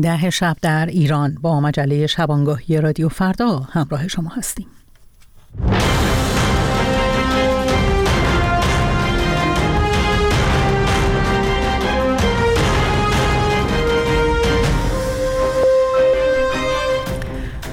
ده شب در ایران با مجله شبانگاهی رادیو فردا همراه شما هستیم.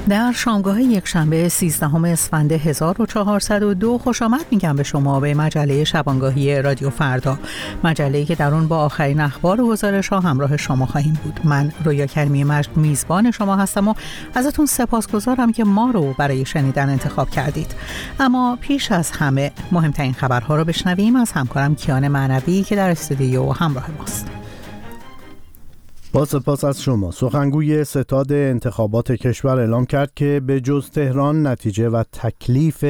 در شامگاه یک شنبه 13 اسفند 1402 خوش آمد میگم به شما به مجله شبانگاهی رادیو فردا. مجله که در اون با آخرین اخبار و گزارش ها همراه شما خواهیم بود. من رویا کرمی مجد میزبان شما هستم و ازتون سپاسگزارم که ما رو برای شنیدن انتخاب کردید. اما پیش از همه مهمترین خبرها رو بشنویم. از همکارم کیان معنوی که در استودیو همراه ماست. با سپاس از شما سخنگوی ستاد انتخابات کشور اعلام کرد که به جز تهران نتیجه و تکلیف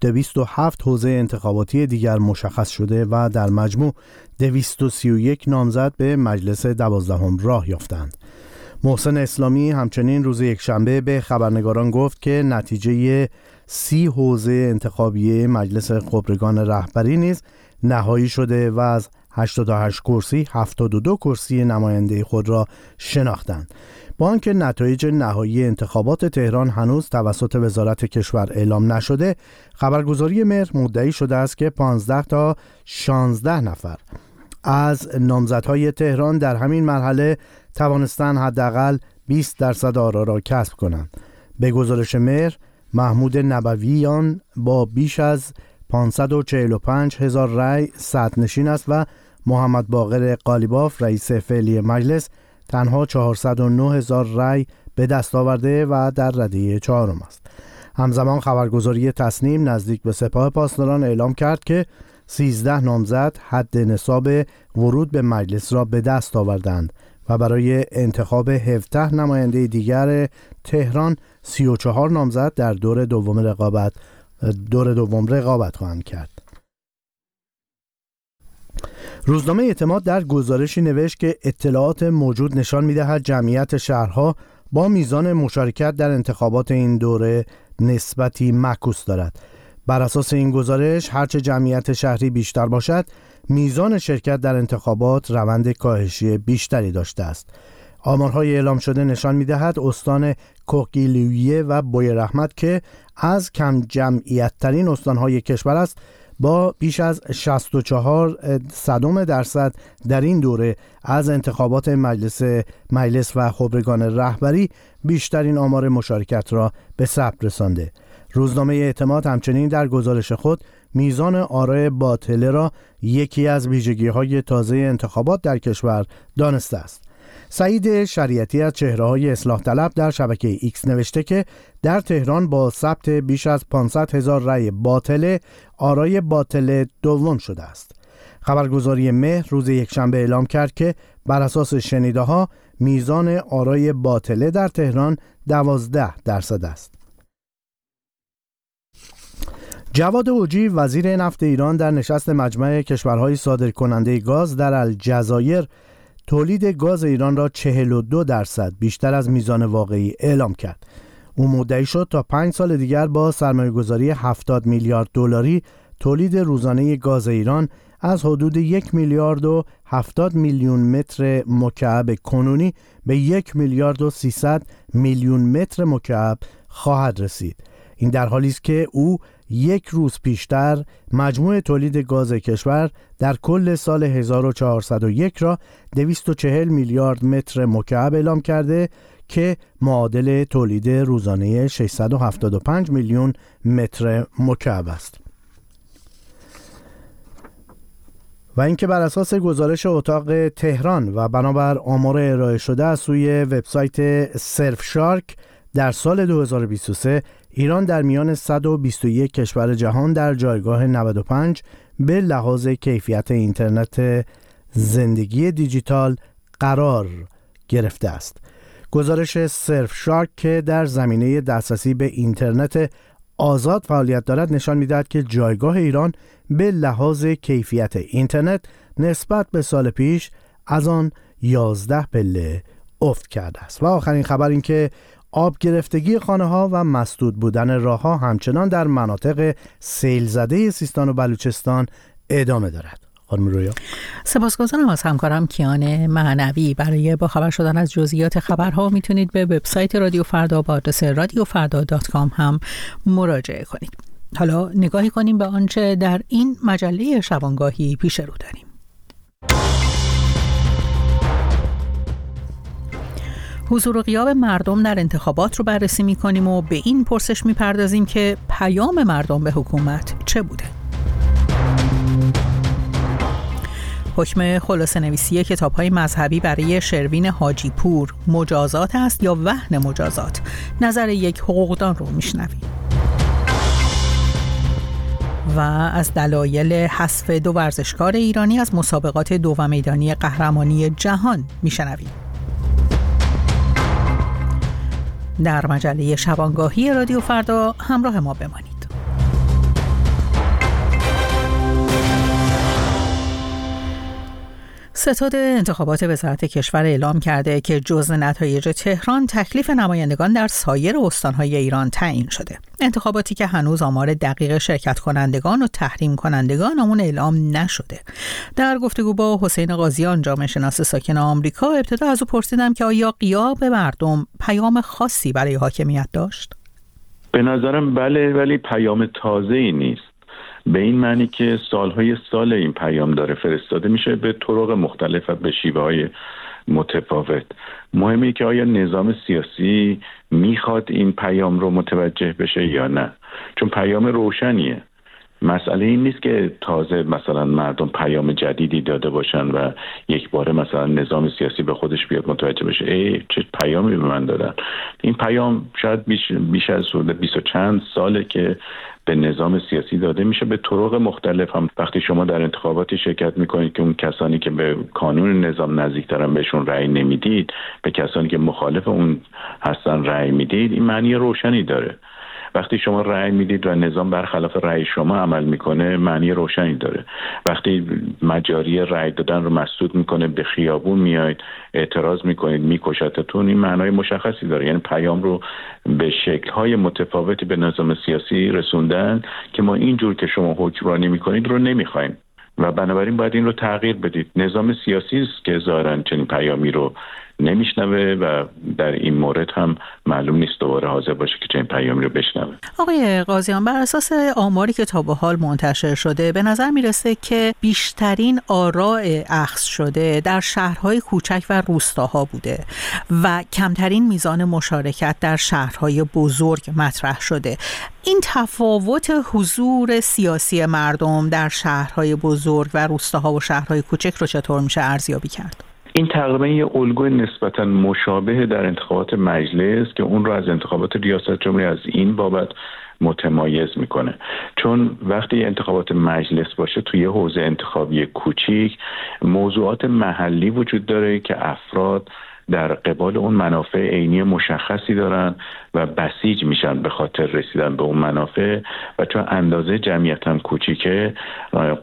207 حوزه انتخاباتی دیگر مشخص شده و در مجموع 231 نامزد به مجلس دوازدهم راه یافتند. محسن اسلامی همچنین روز یکشنبه به خبرنگاران گفت که نتیجه سی حوزه انتخابی مجلس خبرگان رهبری نیز نهایی شده و از 88 کرسی 72 کرسی نماینده خود را شناختند. با آنکه نتایج نهایی انتخابات تهران هنوز توسط وزارت کشور اعلام نشده. خبرگزاری مهر مدعی شده است که 15 تا 16 نفر از نامزدهای تهران در همین مرحله توانستند حداقل 20 درصد آرا را کسب کنند. به گزارش مهر محمود نبویان با بیش از 545 هزار رأی نشین است و محمد باقر قالیباف رئیس فعلی مجلس تنها 409 هزار رأی به دست آورده و در رده چهارم است. همزمان خبرگزاری تصنیم نزدیک به سپاه پاسداران اعلام کرد که 13 نامزد حد نصاب ورود به مجلس را به دست آوردند و برای انتخاب 17 نماینده دیگر تهران 34 نامزد در دور دوم رقابت دور دوم رقابت خواهند کرد. روزنامه اعتماد در گزارشی نوشت که اطلاعات موجود نشان می‌دهد جمعیت شهرها با میزان مشارکت در انتخابات این دوره نسبتی معکوس دارد بر اساس این گزارش هرچه جمعیت شهری بیشتر باشد میزان شرکت در انتخابات روند کاهشی بیشتری داشته است آمارهای اعلام شده نشان می‌دهد استان کوکیلویه و بوی رحمت که از کم جمعیت ترین استانهای کشور است با بیش از 64 صدم درصد در این دوره. از انتخابات مجلس مجلس و خبرگان رهبری بیشترین آمار مشارکت را به ثبت رسانده. روزنامه اعتماد همچنین در گزارش خود میزان آرای باطله را یکی از ویژگی های تازه انتخابات در کشور دانسته است. سعید شریعتی از چهره های اصلاح طلب در شبکه ایکس نوشته که در تهران با ثبت بیش از 500 هزار رأی باطله آرای باطله دوم شده است. خبرگزاری مهر روز یکشنبه اعلام کرد که بر اساس شنیده ها میزان آرای باطله در تهران 12 درصد است. جواد اوجی وزیر نفت ایران در نشست مجمع کشورهای صادر کننده گاز در الجزایر تولید گاز ایران را 42 درصد بیشتر از میزان واقعی اعلام کرد. او مدعی شد تا پنج سال دیگر با سرمایهگذاری 70 میلیارد دلاری تولید روزانه گاز ایران از حدود یک میلیارد و 70 میلیون متر مکعب کنونی به یک میلیارد و 300 میلیون متر مکعب خواهد رسید. این در حالی است که او یک روز پیشتر مجموع تولید گاز کشور در کل سال 1401 را 240 میلیارد متر مکعب اعلام کرده که معادل تولید روزانه 675 میلیون متر مکعب است. و اینکه بر اساس گزارش اتاق تهران و بنابر آمار ارائه شده از سوی وبسایت سرف شارک در سال 2023 ایران در میان 121 کشور جهان در جایگاه 95 به لحاظ کیفیت اینترنت زندگی دیجیتال قرار گرفته است. گزارش سرف شارک که در زمینه دسترسی به اینترنت آزاد فعالیت دارد نشان می‌دهد که جایگاه ایران به لحاظ کیفیت اینترنت نسبت به سال پیش از آن 11 پله افت کرده است و آخرین خبر این که آب گرفتگی خانه ها و مسدود بودن راه ها همچنان در مناطق سیل زده سیستان و بلوچستان ادامه دارد. خانم رویا. سپاسگزارم از همکارم کیان معنوی. برای با خبر شدن از جزئیات خبرها می‌تونید به وبسایت رادیو فردا با آدرس فردا هم مراجعه کنید. حالا نگاهی کنیم به آنچه در این مجله شبانگاهی پیش رو داریم. حضور و غیاب مردم در انتخابات رو بررسی می کنیم و به این پرسش می پردازیم که پیام مردم به حکومت چه بوده؟ حکم خلاصه نویسی کتاب های مذهبی برای شروین حاجی پور مجازات است یا وهن مجازات؟ نظر یک حقوقدان رو میشنویم. و از دلایل حذف دو ورزشکار ایرانی از مسابقات دو و میدانی قهرمانی جهان میشنویم. در مجله شبانگاهی رادیو فردا همراه ما بمانید. ستاد انتخابات وزارت کشور اعلام کرده که جز نتایج تهران تکلیف نمایندگان در سایر استانهای ایران تعیین شده. انتخاباتی که هنوز آمار دقیق شرکت کنندگان و تحریم کنندگان آمون اعلام نشده. در گفتگو با حسین قاضیان جامعه شناس ساکن آمریکا ابتدا از او پرسیدم که آیا قیاب مردم پیام خاصی برای حاکمیت داشت؟ به نظرم بله ولی پیام تازه ای نیست. به این معنی که سالهای سال این پیام داره فرستاده میشه به طرق مختلف و به شیوه های متفاوت. مهمه که آیا نظام سیاسی می‌خواد این پیام رو متوجه بشه یا نه؟ چون پیام روشنیه. مسئله این نیست که تازه مثلا مردم پیام جدیدی داده باشن و یک باره مثلا نظام سیاسی به خودش بیاد متوجه بشه. ای چه پیامی به من دادن؟ این پیام شاید بیش, بیش از بیست و چند ساله که به نظام سیاسی داده میشه. به طرق مختلف هم وقتی شما در انتخاباتی شرکت می‌کنید که اون کسانی که به کانون نظام نزدیکترن بهشون رأی نمی‌دید به کسانی که مخالف اون هستن رأی می‌دید این معنی روشنی داره. وقتی شما رأی می‌دید و نظام برخلاف رأی شما عمل می‌کنه معنی روشنی داره. وقتی مجاری رأی دادن رو مسدود می‌کنه به خیابون میاید اعتراض می‌کنید میکشتتون این معنای مشخصی داره. یعنی پیام رو به شکلهای متفاوتی به نظام سیاسی رسوندن که ما اینجور که شما حکمرانی می‌کنید رو نمی‌خوایم. و بنابراین باید این رو تغییر بدید. نظام سیاسی است که ظاهرا چنین پیامی رو نمیشنوه و در این مورد هم معلوم نیست دوباره حاضر باشه که چنین پیامی رو بشنوه آقای قاضیان بر اساس آماری که تا به حال منتشر شده به نظر می‌رسه که بیشترین آراء اخذ شده در شهرهای کوچک و روستاها بوده و کمترین میزان مشارکت در شهرهای بزرگ مطرح شده این تفاوت حضور سیاسی مردم در شهرهای بزرگ و روستاها و شهرهای کوچک رو چطور میشه ارزیابی کرد؟ این تقریبا یه الگوی نسبتا مشابه در انتخابات مجلس که اون رو از انتخابات ریاست جمهوری از این بابت متمایز می‌کنه. چون وقتی انتخابات مجلس باشه توی حوزه انتخابی کوچیک موضوعات محلی وجود داره که افراد در قبال اون منافع عینی مشخصی دارن و بسیج میشن به خاطر رسیدن به اون منافع و چون اندازه جمعیت هم کوچیکه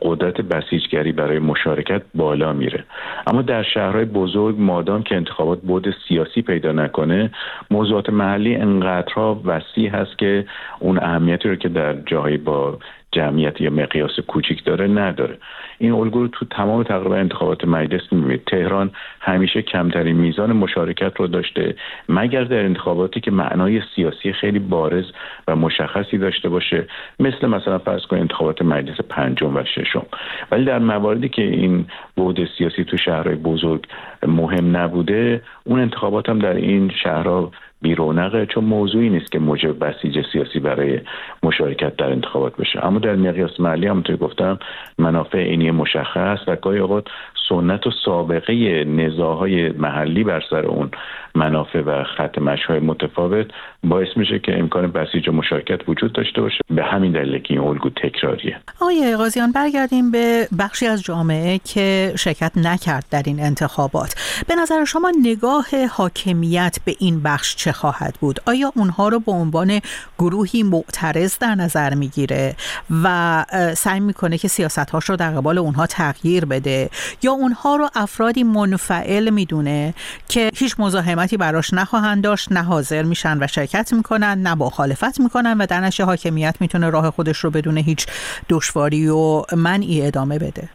قدرت بسیجگری برای مشارکت بالا میره. اما در شهرهای بزرگ مادام که انتخابات بود سیاسی پیدا نکنه موضوعات محلی انقدرها وسیع هست که اون اهمیتی رو که در جاهای با جمعیت یا مقیاس کوچیک داره نداره. این الگو رو تو تمام تقریبا انتخابات مجلس می‌بینید. تهران همیشه کمترین میزان مشارکت رو داشته مگر در انتخاباتی که معنای سیاسی خیلی بارز و مشخصی داشته باشه مثل مثلا فرض کنید انتخابات مجلس پنجم و ششم. ولی در مواردی که این بود سیاسی تو شهرهای بزرگ مهم نبوده اون انتخابات هم در این شهرها بیرونقه چون موضوعی نیست که موجب بسیج سیاسی برای مشارکت در انتخابات بشه. اما در مقیاس محلی همونطور گفتم منافع اینی مشخص و گاهی اوقات سنت و سابقه نزاهای محلی بر سر اون منافع و خط های متفاوت باعث میشه که امکان بسیج و مشارکت وجود داشته باشه. به همین دلیل که این الگو تکراریه. آقای قاضیان برگردیم به بخشی از جامعه که شرکت نکرد در این انتخابات. به نظر شما نگاه حاکمیت به این بخش چه خواهد بود؟ آیا اونها رو به عنوان گروهی معترض در نظر می‌گیره و سعی می‌کنه که سیاستهاش رو در قبال اونها تغییر بده؟ یا اونها رو افرادی منفعل می‌دونه که هیچ مزاحمت حکومتی براش نخواهند داشت نه حاضر میشن و شرکت می‌کنن نه مخالفت می‌کنن و در نشه حاکمیت می‌تونه راه خودش رو بدون هیچ دشواری و منعی ادامه بده.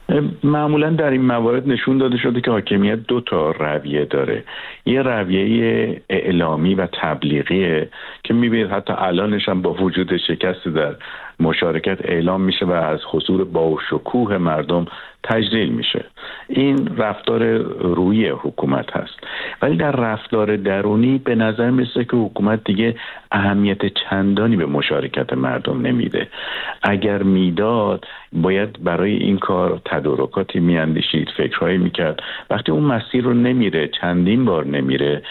معمولا در این موارد نشون داده شده که حاکمیت دو تا رویه داره. یه رویه اعلامی و تبلیغیه که می‌بینید حتی الانش هم با وجود شکست در مشارکت اعلام میشه و از حضور با شکوه مردم تجلیل میشه. این رفتار روی حکومت هست. ولی در رفتار درونی به نظر میسه که حکومت دیگه اهمیت چندانی به مشارکت مردم نمیده. اگر می‌داد باید برای این کار تدارکاتی میاندیشید فکرهایی می‌کرد. وقتی اون مسیر رو نمیره چندین بار نمیره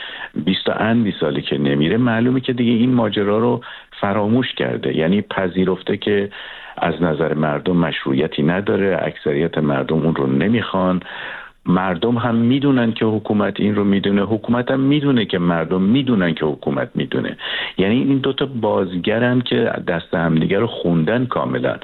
بیست و اندی سالی که نمیره معلومه که دیگه این ماجرا رو فراموش کرده. یعنی پذیرفته که از نظر مردم مشروعیتی نداره اکثریت مردم اون رو نمی‌خوان. مردم هم می‌دونن که حکومت این رو می‌دونه. حکومت هم می‌دونه که مردم می‌دونن که حکومت می‌دونه. یعنی این دوتا بازیگرن که دست همدیگه رو خوندن کاملا.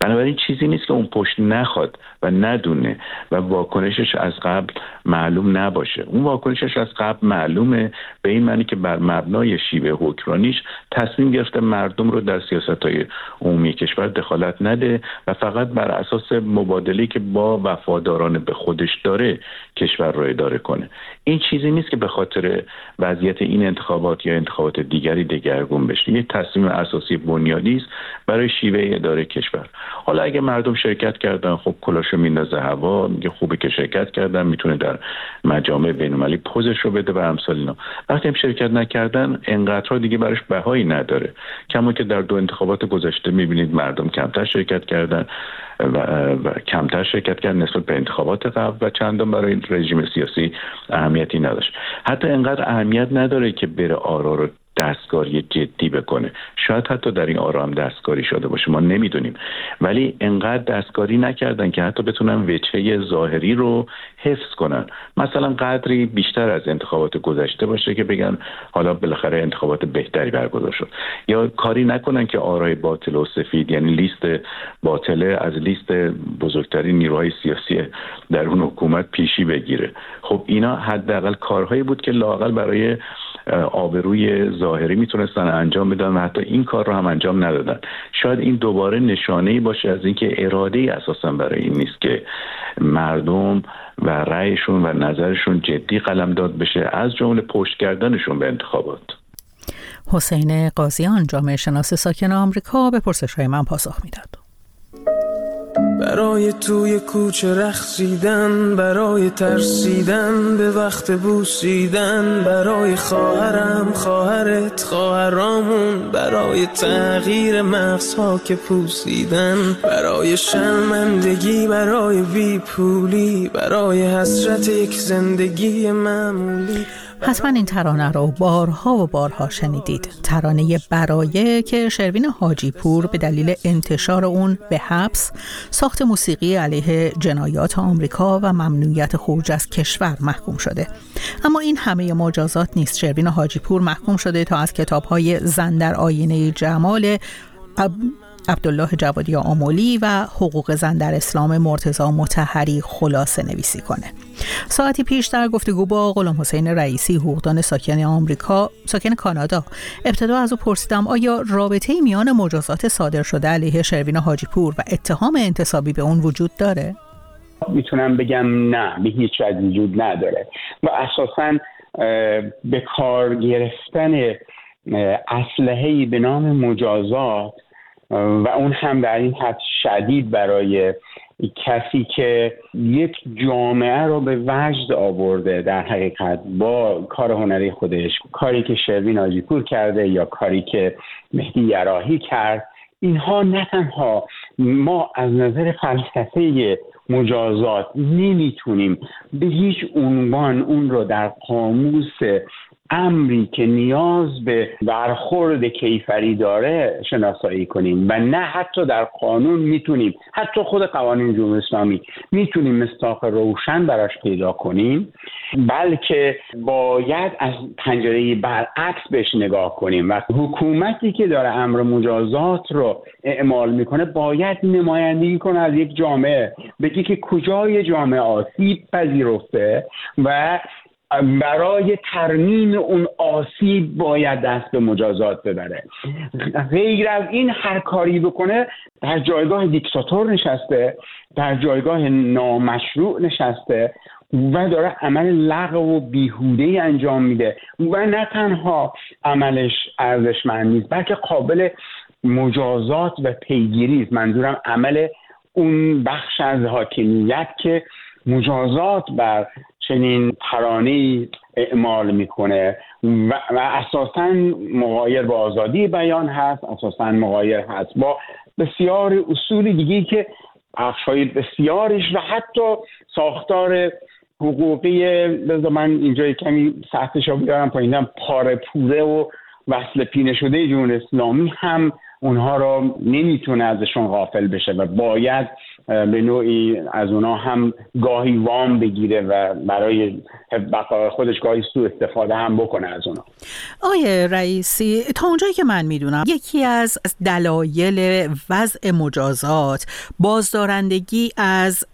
بنابراین چیزی نیست که اون پشت نخواد و ندونه و واکنشش از قبل معلوم نباشه. اون واکنشش از قبل معلومه به این معنی که بر مبنای شیوه حکمرانیش تصمیم گرفته مردم رو در سیاست های عمومی کشور دخالت نده و فقط بر اساس مبادله که با وفاداران به خودش داره parler کشور رو اداره کنه. این چیزی نیست که به خاطر وضعیت این انتخابات یا انتخابات دیگری دگرگون بشه. یک تصمیم اساسی بنیادی است برای شیوه اداره کشور. حالا اگه مردم شرکت کردن خب کلاشو میندازه هوا میگه خوبه که شرکت کردن می‌تونه در مجامع بینالمللی پوزش رو بده و امثال اینا. وقتی هم شرکت نکردن انقدرها دیگه براش بهایی نداره. کما که در دو انتخابات گذشته می‌بینید مردم کمتر شرکت کردن و, و کمتر شرکت کرد نسبت به انتخابات قبل و چندان برای رژیم سیاسی اهمیتی نداشت. حتی انقدر اهمیت نداره که بره آرا رو دستکاری جدی بکنه. شاید حتی در این آرام دستکاری شده باشه ما نمی‌دونیم. ولی انقدر دستکاری نکردن که حتی بتونن وچه ظاهری رو حفظ کنن. مثلا قدری بیشتر از انتخابات گذشته باشه که بگن حالا بالاخره انتخابات بهتری برگزار شد. یا کاری نکنن که آرای باطل و سفید یعنی لیست باطله از لیست بزرگترین نیروهای سیاسی در اون حکومت پیشی بگیره. خب اینا حداقل کارهایی بود که لاقل برای آبروی ظاهری می‌تونستن انجام بدن و حتی این کار رو هم انجام ندادن شاید این دوباره نشانه ای باشه از اینکه اراده ای اساسا برای این نیست که مردم و رأیشون و نظرشون جدی قلم داد بشه از جمله پشت کردنشون به انتخابات حسین قاضیان جامعه شناس ساکن آمریکا به پرسش های من پاسخ می‌داد. برای توی کوچه رخصیدن برای ترسیدن به وقت بوسیدن برای خواهرم خواهرت خواهرامون برای تغییر مغزها که پوسیدن برای شرمندگی برای بیپولی برای حسرت یک زندگی معمولی. حتما این ترانه رو بارها و بارها شنیدید. ترانه برایه که شروین حاجی پور به دلیل انتشار اون به حبس ساخت موسیقی علیه جنایات آمریکا و ممنوعیت خروج از کشور محکوم شده. اما این همه مجازات نیست. شروین حاجی پور محکوم شده تا از کتاب های زن در آینه جمال عبدالله جوادی آمولی و حقوق زن در اسلام مرتزا متحری خلاصه نویسی کنه. ساعتی پیش در گفتگو با غلام حسین رئیسی حقوقدان ساکن آمریکا ساکن کانادا ابتدا از او پرسیدم آیا رابطه میان مجازات صادر شده علیه شروین حاجی پور و اتهام انتصابی به اون وجود داره؟ می‌تونم بگم نه به هیچ وجه وجود نداره و اساسا به کار گرفتن اسلحه به نام مجازات و اون هم در این حد شدید برای کسی که یک جامعه رو به وجد آورده در حقیقت با کار هنری خودش کاری که شروین آجیپور کرده یا کاری که مهدی یراهی کرد اینها نه تنها ما از نظر فلسفه مجازات نمی‌تونیم به هیچ عنوان اون رو در قاموس امری که نیاز به برخورد کیفری داره شناسایی کنیم و نه حتی در قانون می‌تونیم حتی خود قوانین جمهوری اسلامی می‌تونیم مستاق روشن براش پیدا کنیم بلکه باید از پنجره برعکس بهش نگاه کنیم و حکومتی که داره امر مجازات رو اعمال می‌کنه باید نمایندگی کنه از یک جامعه بگی که کجای جامعه آسیب پذیرفته و برای ترمیم اون آسیب باید دست به مجازات ببره. غیر از این هر کاری بکنه در جایگاه دیکتاتور نشسته در جایگاه نامشروع نشسته و داره عمل لغو و بیهوده انجام میده و نه تنها عملش ارزشمند نیست بلکه قابل مجازات و پیگیری است. منظورم عمل اون بخش از حاکمیت که مجازات بر چنین ترانه اعمال می‌کنه و, و اساسا مغایر با آزادی بیان هست اساسا مغایر هست با بسیار اصول دیگه که بخشهای بسیارش و حتی ساختار حقوقی بذار من اینجا کمی سطحش رو بیارم پایینم پاره پوره و وصل پینه شده جمهوری اسلامی هم اونها را نمی‌تونه ازشون غافل بشه و باید به نوعی از اونها هم گاهی وام بگیره و برای بقای خودش گاهی سو استفاده هم بکنه از اونها آیه رئیسی تا اونجایی که من می‌دونم یکی از دلایل وضع مجازات بازدارندگی از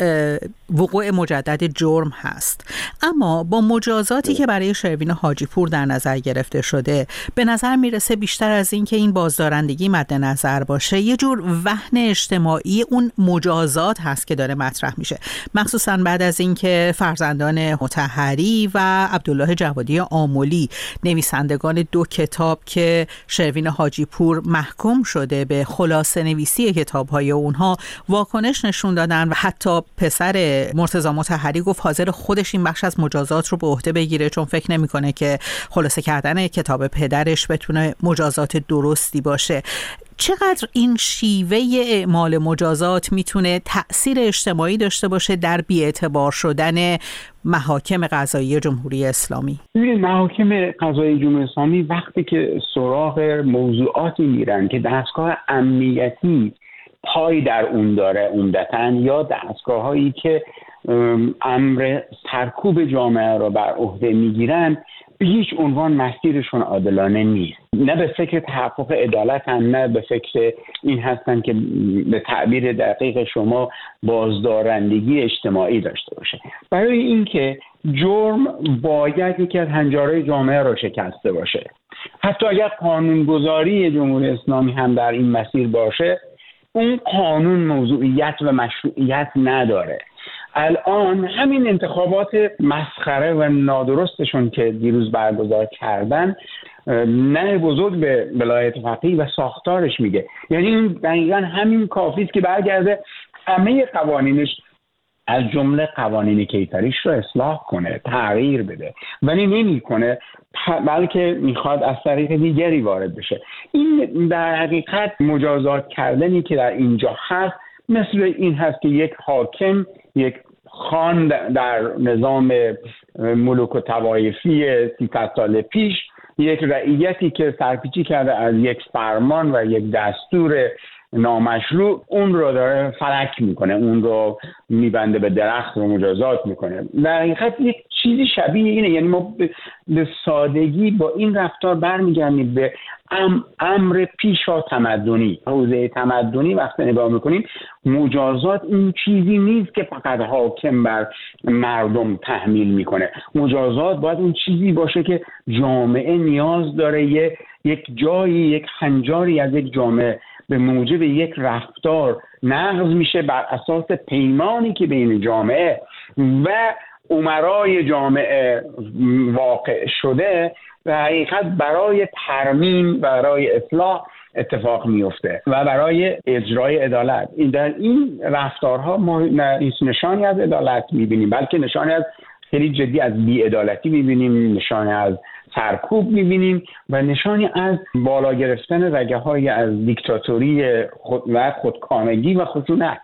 وقوع مجدد جرم هست. اما با مجازاتی که برای شروین حاجی پور در نظر گرفته شده به نظر می‌رسه بیشتر از اینکه این بازدارندگی مد نظر باشه یه جور وهن اجتماعی اون مجازات هست که داره مطرح میشه. مخصوصا بعد از اینکه فرزندان متحری و عبدالله جوادی آمولی نویسندگان دو کتاب که شروین حاجی پور محکوم شده به خلاصه نویسی کتاب های اونها واکنش نشون دادن و حتی پسر مرتضی متحری گفت حاضر خودش این بخش از مجازات رو به عهده بگیره چون فکر نمی‌کنه که خلاصه کردن کتاب پدرش بتونه مجازات درستی باشه. چقدر این شیوه اعمال مجازات می‌تونه تاثیر اجتماعی داشته باشه در بیاعتبار شدن محاکم قضایی جمهوری اسلامی؟ ببینید محاکم قضایی جمهوری اسلامی وقتی که سراغ موضوعاتی میرن که دستگاه امنیتی پای در اون داره عمدتا یا دستگاه هایی که امر سرکوب جامعه را بر عهده می‌گیرن به هیچ عنوان مسیرشون عادلانه نیست. نه به فکر تحقق عدالت هم نه به فکر این هستن که به تعبیر دقیق شما بازدارندگی اجتماعی داشته باشه. برای اینکه جرم باید یکی از هنجارهای جامعه را شکسته باشه. حتی اگر قانونگذاری جمهوری اسلامی هم در این مسیر باشه اون قانون موضوعیت و مشروعیت نداره. الان همین انتخابات مسخره و نادرستشون که دیروز برگزار کردن نه بزرگ به ولایت فقیه و ساختارش میگه. یعنی این دقیقا همین کافی است که برگرده همه قوانینش از جمله قوانین کیفریش رو اصلاح کنه تغییر بده. ولی نمی‌کنه بلکه می‌خواد از طریق دیگری وارد بشه. این در حقیقت مجازات کردنی که در اینجا هست مثل این هست که یک حاکم یک خان در نظام ملوک و توایفی 300 سال پیش یک رعیتی که سرپیچی کرده از یک فرمان و یک دستور نامشروع اون رو داره فلک می‌کنه اون رو میبنده به درخت رو مجازات می‌کنه. در حقیقت یک چیزی شبیه اینه. یعنی ما به سادگی با این رفتار برمیگردیم به ام امر پیشا تمدنی. حوزه تمدنی وقتی نگاه می‌کنیم مجازات این چیزی نیست که فقط حاکم بر مردم تحمیل می‌کنه. مجازات باید اون چیزی باشه که جامعه نیاز داره. یک جایی یک خنجاری از یک جامعه به موجب یک رفتار نقض میشه بر اساس پیمانی که بین جامعه و عمرای جامعه واقع شده و حقیقت برای ترمیم برای اصلاح اتفاق میفته و برای اجرای عدالت. این در این رفتارها ما نشانی از عدالت می‌بینیم بلکه نشانی از خیلی جدی از بیعدالتی می‌بینیم نشانی از سرکوب می‌بینیم و نشانی از بالا گرفتن رگه های از دیکتاتوری خود و خودکامگی و خشونت.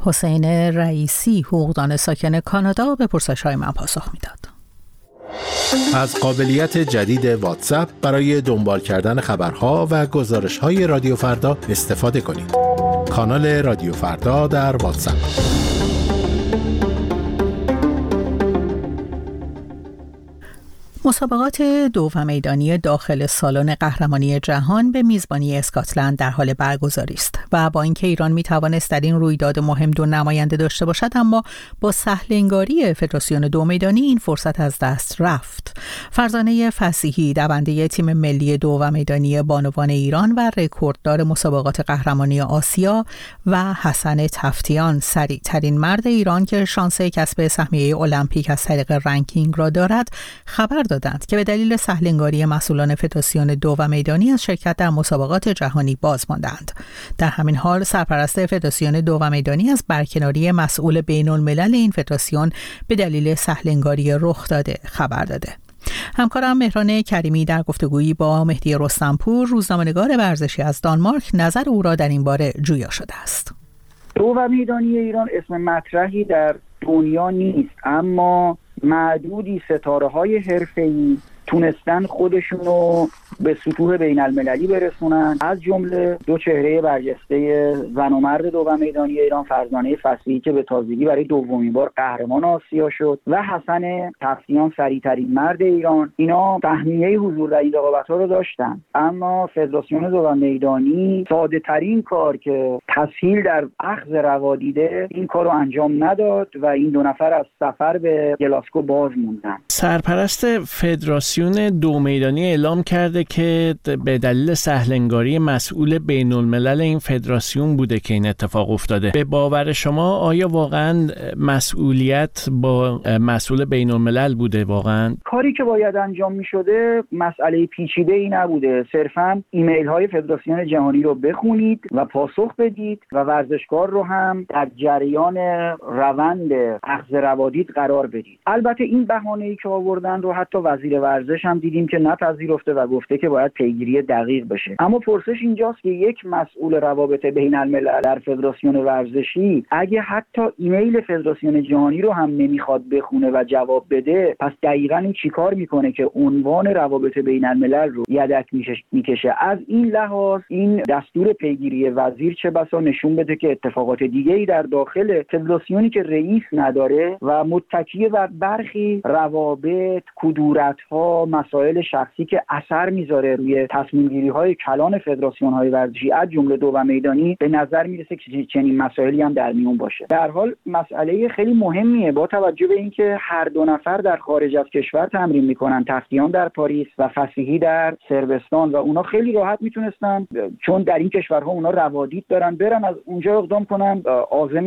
حسین رئیسی حقوقدان ساکن کانادا به پرسش های من پاسخ می‌داد از قابلیت جدید واتساپ برای دنبال کردن خبرها و گزارش های رادیو فردا استفاده کنید. کانال رادیو فردا در واتساپ مسابقات دو و میدانی داخل سالن قهرمانی جهان به میزبانی اسکاتلند در حال برگزاری است و با اینکه ایران می توانست در این رویداد مهم دو نماینده داشته باشد اما با سهلنگاری فدراسیون دو میدانی این فرصت از دست رفت. فرزانه فسیحی دونده تیم ملی دو و میدانی بانوان ایران و رکورددار مسابقات قهرمانی آسیا و حسن تفتیان. سریع ترین مرد ایران که شانس کسب سهمیه المپیک از طریق رنکینگ را دارد خبر دادند که به دلیل سهلنگاری مسئولان فدراسیون دو و میدانی از شرکت در مسابقات جهانی باز ماندند. در همین حال سرپرست فدراسیون دو و میدانی از برکناری مسئول بین الملل این فدراسیون به دلیل سهلنگاری رخ داده خبر داده. همکارم مهران کریمی در گفتگویی با مهدی رستنپور روزنامه‌نگار ورزشی از دانمارک نظر او را در این باره جویا شده است. دو و میدانی ایران اسم مطرحی در دنیا نیست اما معدودی ستاره های حرفه‌ای تونستن خودشون رو به سطوح بین المللی برسونن. از جمله دو چهره برجسته زن و مرد دو میدانی ایران فرزانه فصلی که به تازگی برای دومین بار قهرمان آسیا شد و حسن تفسیان سریعترین مرد ایران. اینا فهمیه حضور در این رقابت ها رو داشتن. اما فدراسیون دو میدانی ساده ترین کار که تسهیل در اخذ روادیده این کار رو انجام نداد و این دو نفر از سفر به گلاسکو باز موندن. سرپرست فدراسیون دو میدانی اعلام کرده که به دلیل سهلنگاری مسئول بین الملل این فدراسیون بوده که این اتفاق افتاده. به باور شما آیا واقعا مسئولیت با مسئول بین الملل بوده واقعا؟ کاری که باید انجام می شده مسئله پیچیده ای نبوده. صرفا ایمیل های فدراسیون جهانی رو بخونید و پاسخ بدید و ورزشکار رو هم در جریان روند اخذ روادید قرار بدید. البته این بهانه ای که آوردن رو حتی وزیر ورزش هم دیدیم که نپذیرفته و گفته که باید پیگیری دقیق بشه. اما پرسش اینجاست که یک مسئول روابط بین الملل در فدراسیون ورزشی اگه حتی ایمیل فدراسیون جهانی رو هم نمی‌خواد بخونه و جواب بده پس دقیقا این چیکار می‌کنه که عنوان روابط بین الملل رو یدک می‌کشه از این لحاظ این دستور پیگیری وزیر چه بسا نشون بده که اتفاقات دیگه ای در داخل فدراسیونی که رئیس نداره و متکیه بر برخی روابط کدورت ها مسائل شخصی که اثر می‌ذاره روی تصمیم گیری های کلان فدراسیون های ورزشی از جمله دو و میدانی به نظر می‌رسه که چنین مسائلی هم در میون باشه. در حال مسئله خیلی مهمیه. با توجه به اینکه هر دو نفر در خارج از کشور تمرین می‌کنن تفتیان در پاریس و فسیحی در سربستان و اونا خیلی راحت می‌تونستن چون در این کشورها اونا روادید دارن برن از اونجا اقدام کنن عازم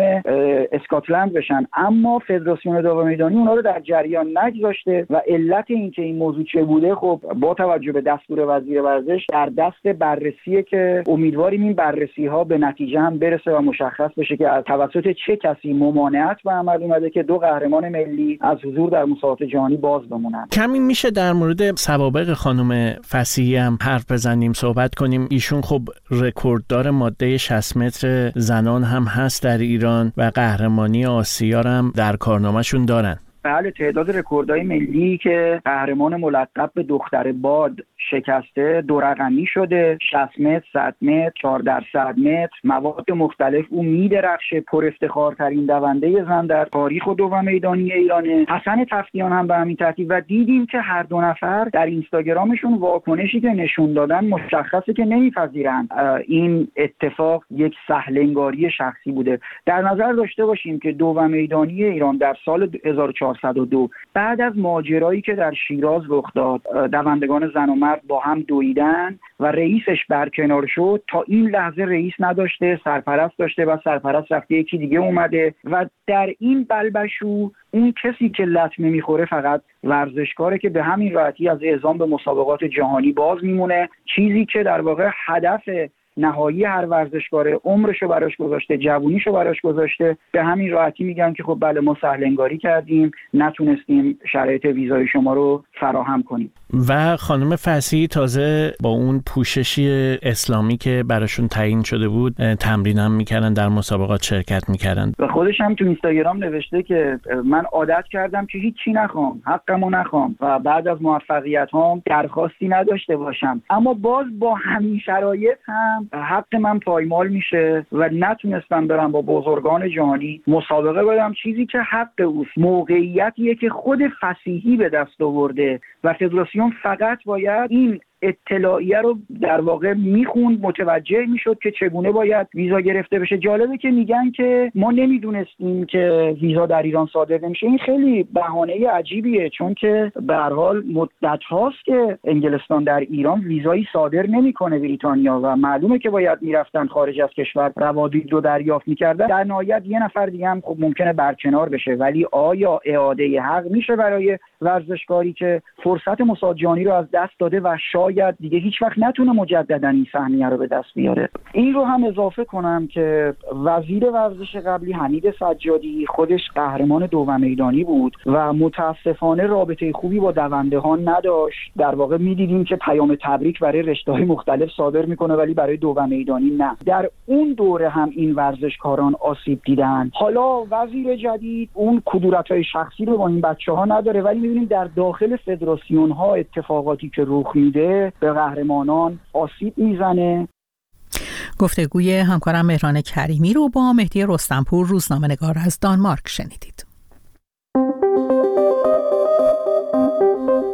اسکاتلند بشن. اما فدراسیون دو میدانی اونا رو در جریان نگذاشته و علت اینکه این موضوع چه بوده خب با توجه به دستور وزیر ورزش در دست بررسیه که امیدواریم این بررسی ها به نتیجه هم برسه و مشخص بشه که از توسط چه کسی ممانعت به عمل اومده که دو قهرمان ملی از حضور در مسابقات جهانی باز بمونن. کمی میشه در مورد سوابق خانم فسیحی هم حرف بزنیم صحبت کنیم. ایشون خب رکورددار ماده 60 متر زنان هم هست در ایران و قهرمانی آسیا هم در کارنامهشون دارن. بله تعداد رکوردهای ملی که قهرمان ملقب به دختر باد شکسته دو رقمی شده. 60 متر 100 متر 4 در 100 متر. مواد مختلف او میدرخشه. پر افتخارترین دونده زن در تاریخ و دو میدانی ایرانه. حسن تفتیان هم به همین ترتیب. و دیدیم که هر دو نفر در اینستاگرامشون واکنشی که نشون دادن مشخصه که نمیپذیرند. این اتفاق یک سهلنگاری شخصی بوده. در نظر داشته باشیم که دو میدانی ایران در سال 1402 بعد از ماجرایی که در شیراز رخ داد دوندگان زن و مرد با هم دویدن و رئیسش برکنار شد تا این لحظه رئیس نداشته سرپرست داشته و سرپرست رفته یکی دیگه اومده و در این بلبشو اون کسی که لطمه می‌خوره فقط ورزشکاره که به همین راحتی از اعزام به مسابقات جهانی باز میمونه. چیزی که در واقع هدف نهایی هر ورزشکاره عمرشو براش گذاشته جوونیشو براش گذاشته. به همین راحتی میگن که خب بله ما سهلنگاری کردیم نتونستیم شرایط ویزای شما رو فراهم کنیم. و خانم فسی تازه با اون پوششی اسلامی که براشون تعیین شده بود تمرین هم می‌کردن در مسابقات شرکت می‌کردن. و خودش هم تو اینستاگرام نوشته که من عادت کردم که هیچی نخوام حقمو نخوام و بعد از موفقیت هم درخواستی نداشته باشم. اما باز با همین شرایط هم حق من پایمال میشه و نتونستم برم با بزرگان جهانی مسابقه بدم. چیزی که حق اوست. موقعیتیه که خود فسیحی به دست آورده و فدراسیون فقط باید این اطلاعیه رو در واقع می‌خوند متوجه می‌شد که چگونه باید ویزا گرفته بشه. جالبه که میگن که ما نمی‌دونستیم که ویزا در ایران صادر نمیشه. این خیلی بهانه عجیبیه چون که به هر حال مدت هاست که انگلستان در ایران ویزایی صادر نمی‌کنه بریتانیا و معلومه که باید می‌رفتن خارج از کشور روابط رو دریافت می‌کردن. در نهایت یه نفر دیگه هم خب ممکنه برکنار بشه ولی آیا اعاده حق میشه برای ورزشکاری که فرصت مساجانی رو از دست داده و شاید شاید دیگه هیچ وقت نتونه مجددا این سهمیه رو به دست بیاره. این رو هم اضافه کنم که وزیر ورزش قبلی حمید سجادی خودش قهرمان دو میدانی بود و متاسفانه رابطه خوبی با دونده ها نداشت. در واقع می‌دیدیم که پیام تبریک برای رشته های مختلف صادر می‌کنه ولی برای دو میدانی نه. در اون دوره هم این ورزشکاران آسیب دیدن. حالا وزیر جدید اون کدورت های شخصی رو با این بچه ها نداره ولی می‌بینیم در داخل فدراسیون ها اتفاقاتی که رخ میده به قهرمانان آسیب می‌زنه گفتگوی همکارم مهران کریمی رو با مهدی رستنپور روزنامه نگار از دانمارک شنیدید.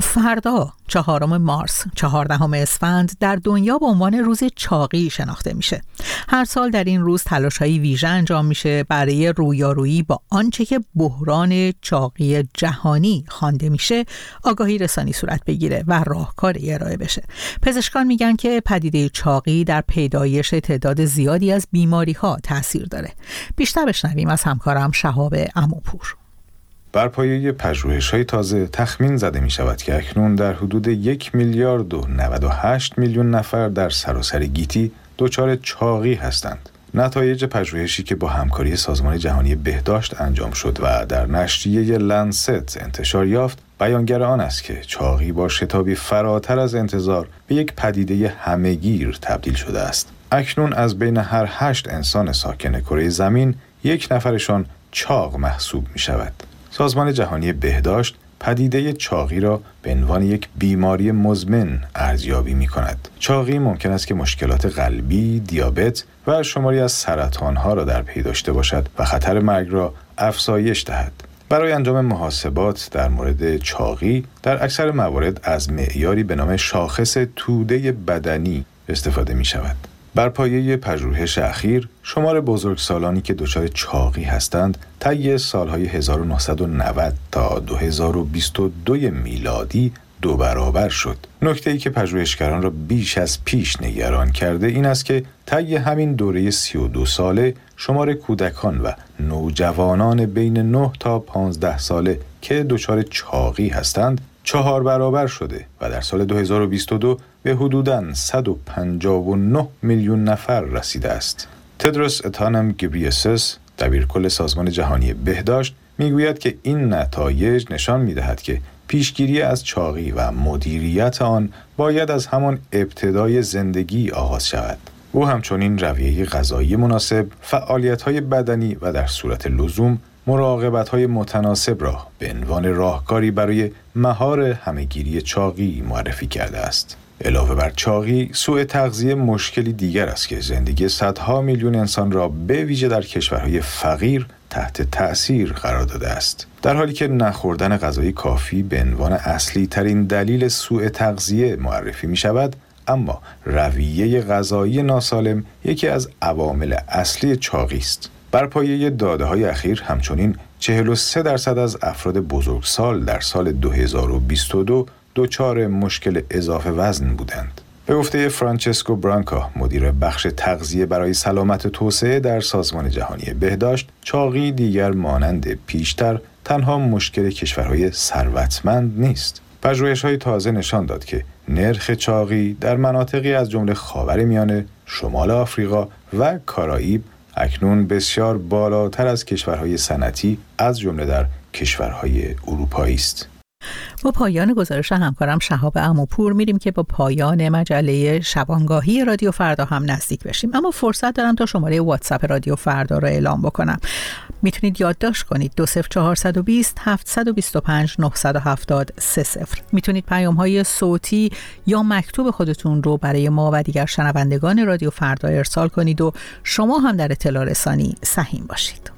فردا چهارم مارس چهاردهم اسفند در دنیا به عنوان روز چاقی شناخته میشه. هر سال در این روز تلاشهایی ویژه انجام میشه برای رویارویی با آنچه که بحران چاقی جهانی خوانده میشه آگاهی رسانی صورت بگیره و راهکاری ارائه بشه. پزشکان میگن که پدیده چاقی در پیدایش تعداد زیادی از بیماری ها تاثیر داره. بیشتر بشنویم از همکارم شهاب اموپور. بر پایه پژوهش های تازه تخمین زده می شود که اکنون در حدود یک میلیارد و 98 میلیون نفر در سراسر گیتی دچار چاقی هستند. نتایج پژوهشی که با همکاری سازمان جهانی بهداشت انجام شد و در نشریه لنست انتشار یافت بیانگر آن است که چاقی با شتابی فراتر از انتظار به یک پدیده همهگیر تبدیل شده است. اکنون از بین هر هشت انسان ساکن کره زمین یک نفرشان چاق محسوب می شود. سازمان جهانی بهداشت پدیده چاقی را به عنوان یک بیماری مزمن ارزیابی می کند. چاقی ممکن است که مشکلات قلبی، دیابت و شماری از سرطانها را در پی داشته باشد و خطر مرگ را افزایش دهد. برای انجام محاسبات در مورد چاقی در اکثر موارد از معیاری به نام شاخص توده بدنی استفاده می شود. بر پایه پژوهش اخیر شمار بزرگسالانی که دچار چاقی هستند طی سالهای 1990 تا 2022 میلادی دو برابر شد. نکته ای که پژوهشگران را بیش از پیش نگران کرده این است که طی همین دوره 32 ساله شمار کودکان و نوجوانان بین 9 تا 15 ساله که دچار چاقی هستند چهار برابر شده و در سال 2022 به حدوداً 159 میلیون نفر رسیده است. تدروس اتانم گبریسس دبیرکل سازمان جهانی بهداشت می‌گوید که این نتایج نشان می‌دهد که پیشگیری از چاقی و مدیریت آن باید از همان ابتدای زندگی آغاز شود. او همچنین رویه غذایی مناسب، فعالیت های بدنی و در صورت لزوم مراقبت های متناسب را به عنوان راهکاری برای مهار همهگیری چاقی معرفی کرده است. علاوه بر چاقی، سوء تغذیه مشکلی دیگر است که زندگی صدها میلیون انسان را به ویژه در کشورهای فقیر تحت تأثیر قرار داده است. در حالی که نخوردن غذای کافی به عنوان اصلی ترین دلیل سوء تغذیه معرفی می شود، اما رویه غذایی ناسالم یکی از عوامل اصلی چاقی است. بر پایه داده های اخیر همچنین 43 درصد از افراد بزرگسال در سال 2022 دچار مشکل اضافه وزن بودند. به گفته فرانچسکو برانکا مدیر بخش تغذیه برای سلامت توسعه در سازمان جهانی بهداشت چاقی دیگر مانند پیشتر تنها مشکل کشورهای ثروتمند نیست پژوهش های تازه نشان داد که نرخ چاقی در مناطقی از جمله خاور میانه، شمال آفریقا و کارائیب اکنون بسیار بالاتر از کشورهای صنعتی از جمله در کشورهای اروپایی است. با پایان گزارش همکارم شهاب اموپور میریم که با پایان مجله شبانگاهی رادیو فردا هم نزدیک بشیم. اما فرصت دارم تا شماره واتساپ رادیو فردا رو اعلام بکنم. می‌تونید یادداشت کنید. 20420 725 970 30 می‌تونید پیام های صوتی یا مکتوب خودتون رو برای ما و دیگر شنوندگان رادیو فردا ارسال کنید و شما هم در اطلاع رسانی سهیم باشید.